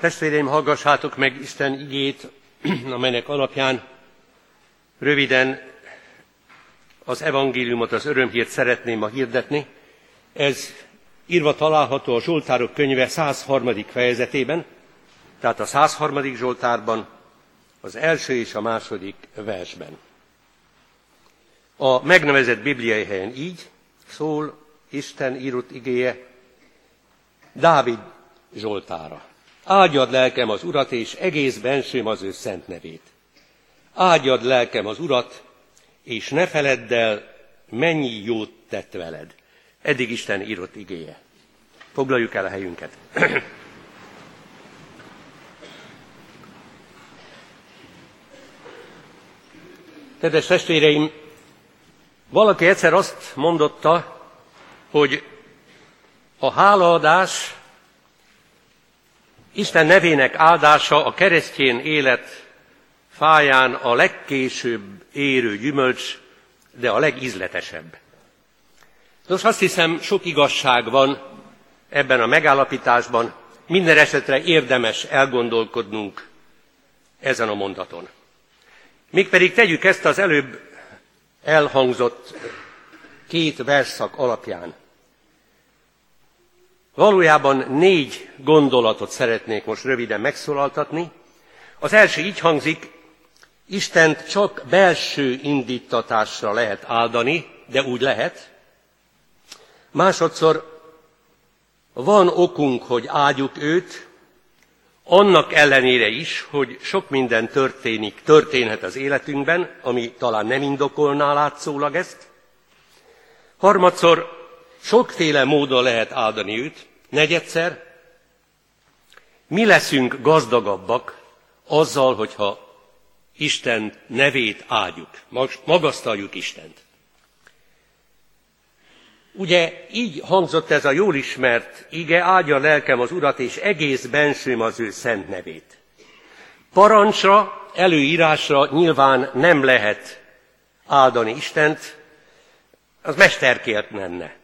Testvéreim, hallgassátok meg Isten igét, amelynek alapján röviden az evangéliumot, az örömhírt szeretném ma hirdetni. Ez írva található a Zsoltárok könyve 103. fejezetében, tehát a 103. Zsoltárban, az első és a második versben. A megnevezett bibliai helyen így szól Isten írott igéje Dávid Zsoltára. Áldjad lelkem az Urat, és egész bensőm az ő szent nevét. Áldjad lelkem az Urat, és ne feledd el, mennyi jót tett veled. Eddig Isten írott igéje. Foglaljuk el a helyünket. Kedves testvéreim, valaki egyszer azt mondotta, hogy a hálaadás, Isten nevének áldása a keresztjén élet fáján a legkésőbb érő gyümölcs, de a legízletesebb. Nos, azt hiszem, sok igazság van ebben a megállapításban, minden esetre érdemes elgondolkodnunk ezen a mondaton. Mégpedig tegyük ezt az előbb elhangzott két verszak alapján. Valójában négy gondolatot szeretnék most röviden megszólaltatni. Az első így hangzik, Istent csak belső indítatásra lehet áldani, de úgy lehet. Másodszor van okunk, hogy áldjuk őt, annak ellenére is, hogy sok minden történik, történhet az életünkben, ami talán nem indokolná látszólag ezt. Harmadszor sokféle módon lehet áldani őt. Negyedszer, mi leszünk gazdagabbak azzal, hogyha Isten nevét áldjuk, magasztaljuk Istent. Ugye így hangzott ez a jól ismert ige, áldja lelkem az Urat, és egész bensőm az ő szent nevét. Parancsra, előírásra nyilván nem lehet áldani Istent, az mesterkért lenne.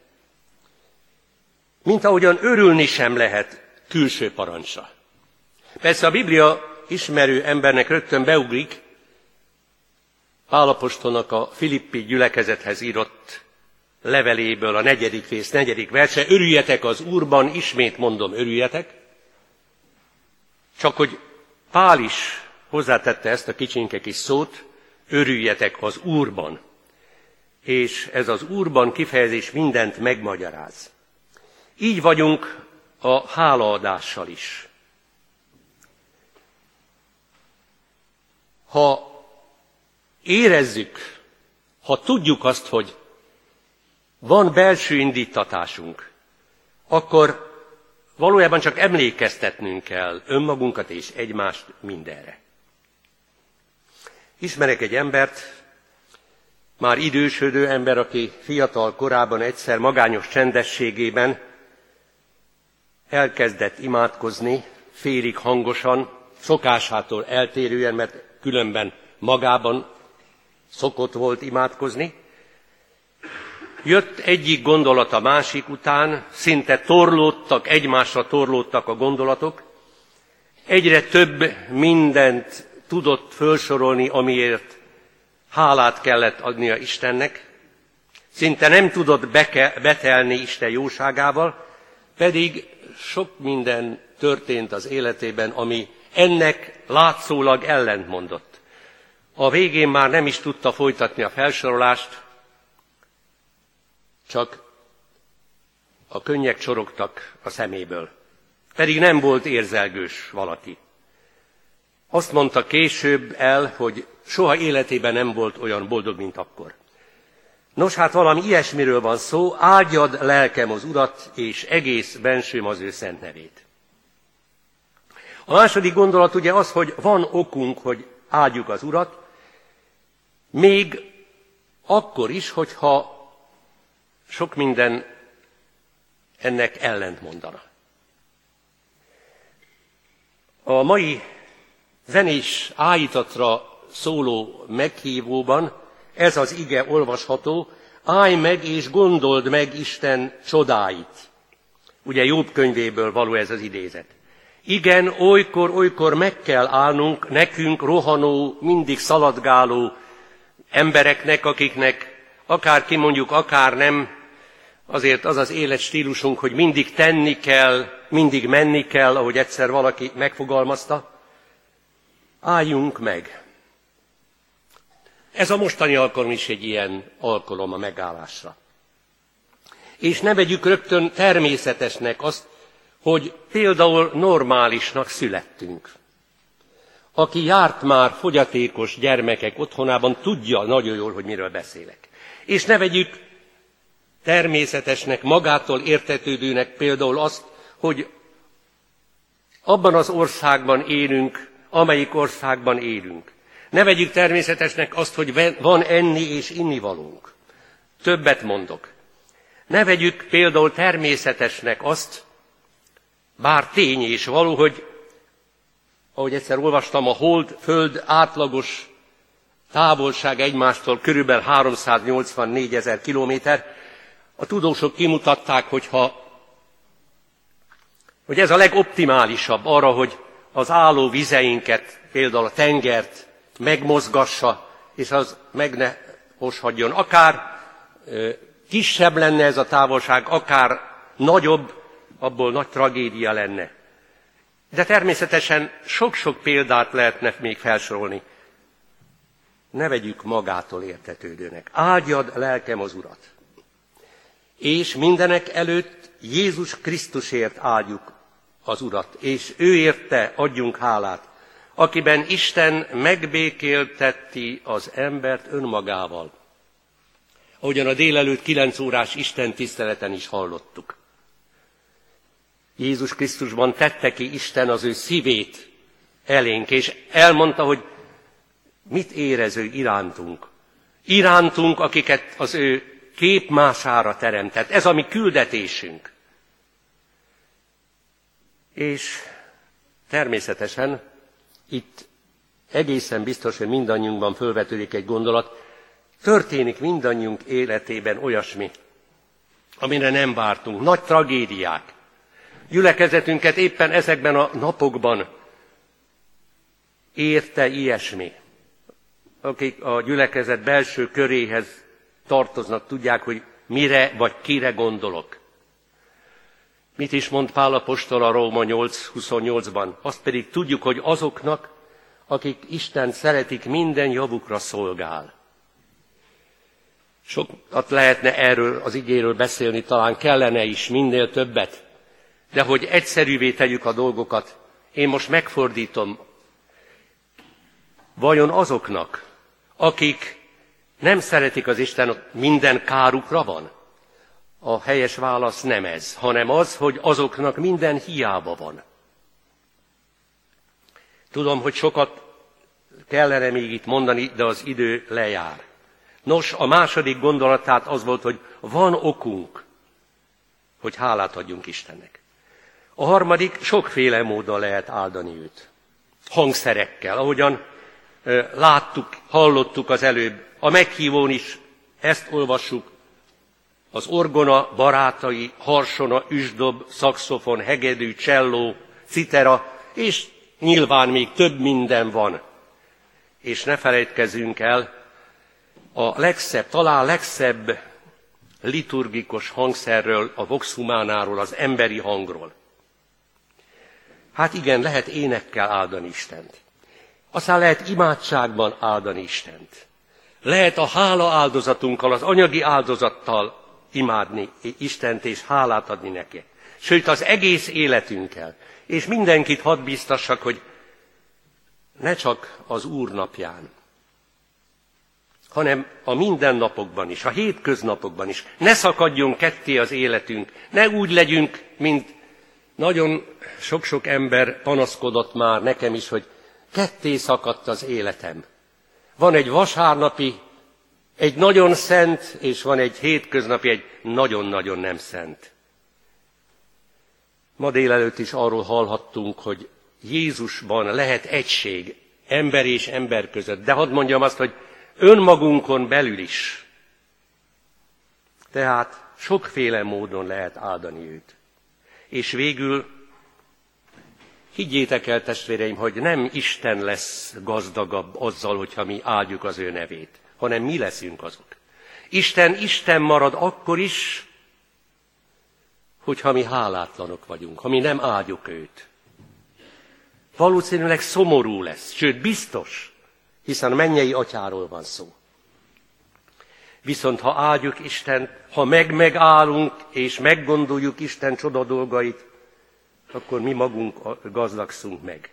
Mint ahogyan örülni sem lehet külső parancsra. Persze a Biblia ismerő embernek rögtön beugrik Pálapostolnak a Filippi gyülekezethez írott leveléből a negyedik rész, negyedik verse, örüljetek az Úrban, ismét mondom, örüljetek. Csak hogy Pál is hozzátette ezt a kicsinke kis szót, örüljetek az Úrban. És ez az Úrban kifejezés mindent megmagyaráz. Így vagyunk a hálaadással is. Ha érezzük, ha tudjuk azt, hogy van belső indítatásunk, akkor valójában csak emlékeztetnünk kell önmagunkat és egymást mindenre. Ismerek egy embert, már idősödő ember, aki fiatal korában egyszer magányos csendességében elkezdett imádkozni, félig hangosan, szokásától eltérően, mert különben magában szokott volt imádkozni, Jött egyik gondolat a másik után, szinte torlódtak, egymásra torlódtak a gondolatok. Egyre több mindent tudott felsorolni, amiért hálát kellett adnia Istennek. Szinte nem tudott beke, betelni Isten jóságával, pedig sok minden történt az életében, ami ennek látszólag ellentmondott. A végén már nem is tudta folytatni a felsorolást, csak a könnyek csorogtak a szeméből. Pedig nem volt érzelgős valaki. Azt mondta később el, hogy soha életében nem volt olyan boldog, mint akkor. Nos, hát valami ilyesmiről van szó, áldjad lelkem az Urat, és egész bensőm az ő szent nevét. A második gondolat ugye az, hogy van okunk, hogy áldjuk az Urat, még akkor is, hogyha sok minden ennek ellent mondana. A mai zenés ájítatra szóló meghívóban ez az ige olvasható, állj meg és gondold meg Isten csodáit. Ugye Jobb könyvéből való ez az idézet. Igen, olykor, olykor meg kell állnunk nekünk rohanó, mindig szaladgáló embereknek, akiknek akár kimondjuk, akár nem, azért az az életstílusunk, hogy mindig tenni kell, mindig menni kell, ahogy egyszer valaki megfogalmazta. Álljunk meg! Ez a mostani alkalom is egy ilyen alkalom a megállásra. És ne vegyük rögtön természetesnek azt, hogy például normálisnak születtünk. Aki járt már fogyatékos gyermekek otthonában, tudja nagyon jól, hogy miről beszélek. És ne vegyük természetesnek, magától értetődőnek például azt, hogy abban az országban élünk, amelyik országban élünk. Ne vegyük természetesnek azt, hogy van enni és innivalónk. Többet mondok. Ne vegyük például természetesnek azt, bár tény és való, hogy ahogy egyszer olvastam, a hold, föld átlagos távolság egymástól körülbelül 384 ezer kilométer. A tudósok kimutatták, hogyha, hogy ez a legoptimálisabb arra, hogy az álló vizeinket, például a tengert megmozgassa, és az meg ne hozhadjon. Akár kisebb lenne ez a távolság, akár nagyobb, abból nagy tragédia lenne. De természetesen sok-sok példát lehetne még felsorolni. Ne vegyük magától értetődőnek. Áldjad lelkem az Urat. És mindenek előtt Jézus Krisztusért áldjuk az Urat, és ő érte adjunk hálát, akiben Isten megbékéltetti az embert önmagával. Ahogyan a délelőtt kilenc órás Isten tiszteleten is hallottuk. Jézus Krisztusban tette ki Isten az ő szívét elénk, és elmondta, hogy mit érez irántunk. Irántunk, akiket az ő képmására teremtett. Ez a mi küldetésünk. És természetesen itt egészen biztos, hogy mindannyiunkban fölvetődik egy gondolat, történik mindannyiunk életében olyasmi, amire nem vártunk. Nagy tragédiák, gyülekezetünket éppen ezekben a napokban érte ilyesmi. Akik a gyülekezet belső köréhez tartoznak, tudják, hogy mire vagy kire gondolok. Mit is mond Pál apostol a Róma 8.28-ban? Azt pedig tudjuk, hogy azoknak, akik Isten szeretik, minden javukra szolgál. Sokat lehetne erről az igéről beszélni, talán kellene is minél többet. De hogy egyszerűvé tegyük a dolgokat, én most megfordítom. Vajon azoknak, akik nem szeretik az Isten, minden kárukra van? A helyes válasz nem ez, hanem az, hogy azoknak minden hiába van. Tudom, hogy sokat kellene még itt mondani, de az idő lejár. Nos, a második gondolatát az volt, hogy van okunk, hogy hálát adjunk Istennek. A harmadik, sokféle módon lehet áldani őt. Hangszerekkel, ahogyan láttuk, hallottuk az előbb. A meghívón is ezt olvassuk. Az orgona barátai, harsona, üsdob, szakszofon, hegedű, cselló, citera, és nyilván még több minden van. És ne felejtkezzünk el, a legszebb, talán legszebb liturgikus hangszerről, a vox humánáról, az emberi hangról. Hát igen, lehet énekkel áldani Istent. Aztán lehet imádságban áldani Istent. Lehet a hála áldozatunkkal, az anyagi áldozattal imádni Istent és hálát adni neki. Sőt, az egész életünkkel. És mindenkit hadd biztassak, hogy ne csak az Úr napján, hanem a mindennapokban is, a hétköznapokban is. Ne szakadjon ketté az életünk, ne úgy legyünk, mint nagyon sok-sok ember panaszkodott már nekem is, hogy ketté szakadt az életem. Van egy vasárnapi, egy nagyon szent, és van egy hétköznapi, egy nagyon-nagyon nem szent. Ma délelőtt is arról hallhattunk, hogy Jézusban lehet egység ember és ember között. De hadd mondjam azt, hogy önmagunkon belül is. Tehát sokféle módon lehet áldani őt. És végül Higgyétek el, testvéreim, hogy nem Isten lesz gazdagabb azzal, hogyha mi áldjuk az ő nevét, hanem mi leszünk azok. Isten Isten marad akkor is, hogyha mi hálátlanok vagyunk, ha mi nem áldjuk őt. Valószínűleg szomorú lesz, sőt biztos, hiszen a mennyei atyáról van szó. Viszont ha áldjuk Isten, ha meg-megállunk és meggondoljuk Isten csoda dolgait, akkor mi magunk gazdagszunk meg.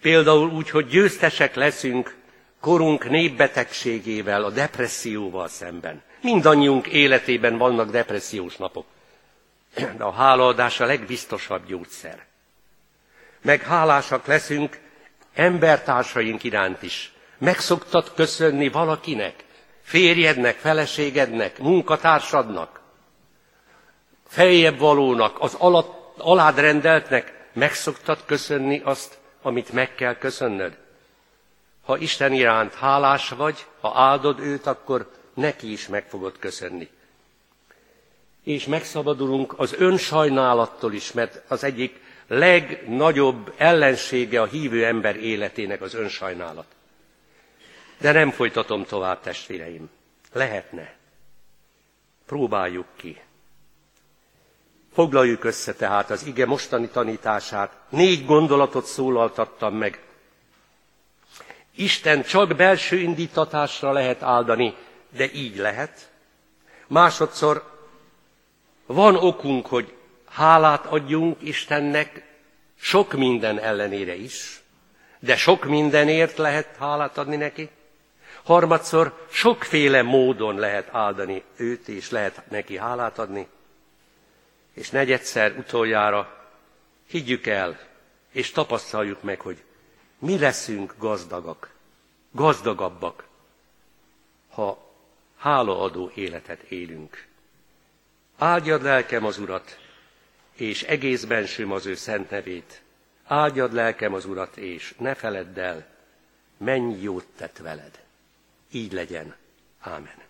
Például úgy, hogy győztesek leszünk korunk népbetegségével, a depresszióval szemben. Mindannyiunk életében vannak depressziós napok. De a hálaadás a legbiztosabb gyógyszer. Meg hálásak leszünk embertársaink iránt is. Megszoktad köszönni valakinek, férjednek, feleségednek, munkatársadnak, feljebb valónak, az alatt, alád rendeltnek, megszoktad köszönni azt, amit meg kell köszönnöd. Ha Isten iránt hálás vagy, ha áldod őt, akkor neki is meg fogod köszönni. És megszabadulunk az önsajnálattól is, mert az egyik legnagyobb ellensége a hívő ember életének az önsajnálat. De nem folytatom tovább, testvéreim. Lehetne. Próbáljuk ki. Foglaljuk össze tehát az ige mostani tanítását. Négy gondolatot szólaltattam meg. Isten csak belső indítatásra lehet áldani, de így lehet. Másodszor van okunk, hogy hálát adjunk Istennek sok minden ellenére is, de sok mindenért lehet hálát adni neki. Harmadszor sokféle módon lehet áldani őt, és lehet neki hálát adni. És negyedszer, utoljára higgyük el, és tapasztaljuk meg, hogy mi leszünk gazdagak, gazdagabbak, ha hálaadó életet élünk. Áldjad lelkem az Urat, és egész bensőm az ő szent nevét. Áldjad lelkem az Urat, és ne feledd el, mennyi jót tett veled. Így legyen. Ámen.